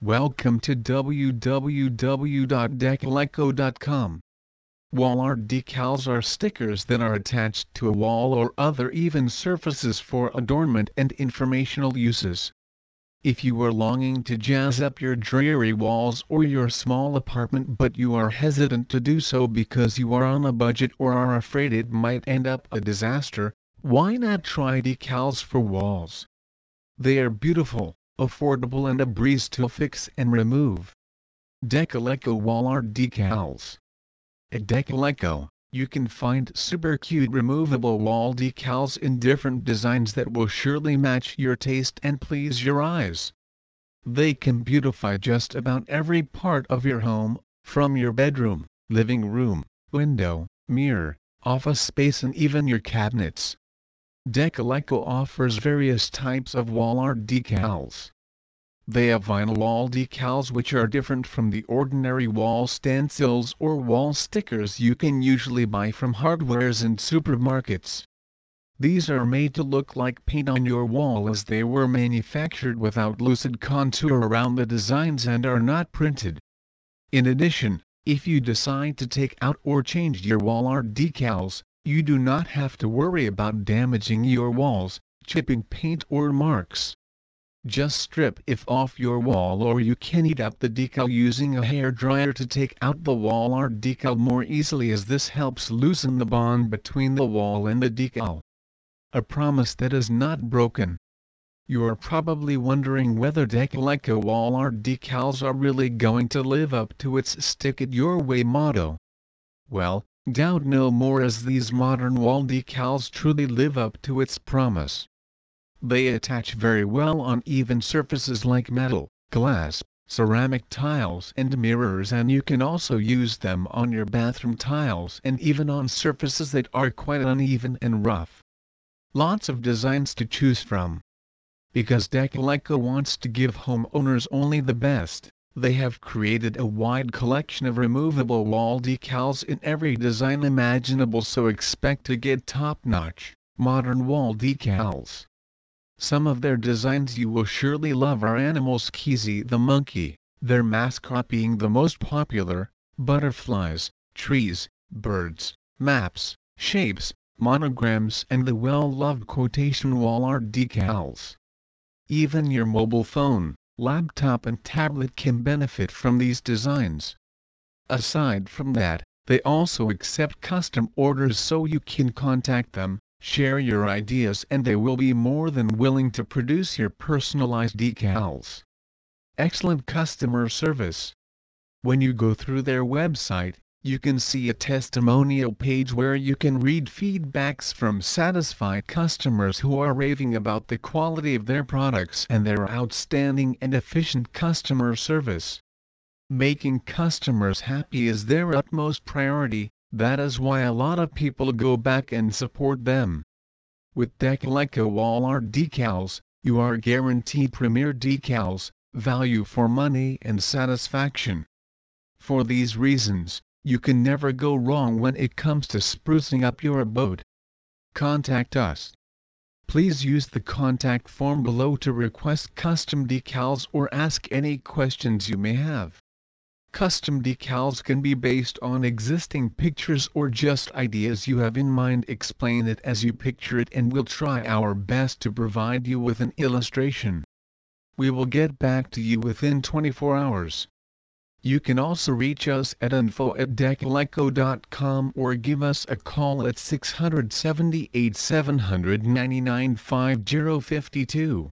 Welcome to www.decaleco.com. Oh wall art decals are stickers that are attached to a wall or other even surfaces for adornment and informational uses. If you are longing to jazz up your dreary walls or your small apartment but you are hesitant to do so because you are on a budget or are afraid it might end up a disaster, why not try decals for walls? They are beautiful, affordable and a breeze to fix and remove. Decaleco Wall Art Decals At Decaleco, you can find super cute removable wall decals in different designs that will surely match your taste and please your eyes. They can beautify just about every part of your home, from your bedroom, living room, window, mirror, office space and even your cabinets. Decaleco offers various types of wall art decals. They have vinyl wall decals which are different from the ordinary wall stencils or wall stickers you can usually buy from hardwares and supermarkets. These are made to look like paint on your wall as they were manufactured without lucid contour around the designs and are not printed. In addition, if you decide to take out or change your wall art decals, you do not have to worry about damaging your walls, chipping paint or marks. Just strip if off your wall or you can heat up the decal using a hair dryer to take out the wall art decal more easily as this helps loosen the bond between the wall and the decal. A promise that is not broken. You are probably wondering whether Decaleco wall art decals are really going to live up to its stick it your way motto. Well, Doubt no more as these modern wall decals truly live up to its promise. They attach very well on even surfaces like metal, glass, ceramic tiles and mirrors and you can also use them on your bathroom tiles and even on surfaces that are quite uneven and rough. Lots of designs to choose from. Because Decaleco wants to give homeowners only the best, they have created a wide collection of removable wall decals in every design imaginable so expect to get top-notch, modern wall decals. Some of their designs you will surely love are animals Kizzy the monkey, their mascot being the most popular, butterflies, trees, birds, maps, shapes, monograms and the well-loved quotation wall art decals. Even your mobile phone, laptop and tablet can benefit from these designs. Aside from that, they also accept custom orders so you can contact them, share your ideas and they will be more than willing to produce your personalized decals. Excellent customer service. When you go through their website, you can see a testimonial page where you can read feedbacks from satisfied customers who are raving about the quality of their products and their outstanding and efficient customer service. Making customers happy is their utmost priority, that is why a lot of people go back and support them. With Decaleco Wall Art Decals, you are guaranteed premier decals, value for money and satisfaction. For these reasons, you can never go wrong when it comes to sprucing up your abode. Contact us. Please use the contact form below to request custom decals or ask any questions you may have. Custom decals can be based on existing pictures or just ideas you have in mind explain it as you picture it and we'll try our best to provide you with an illustration. We will get back to you within 24 hours. You can also reach us at info at or give us a call at 678 799 5052.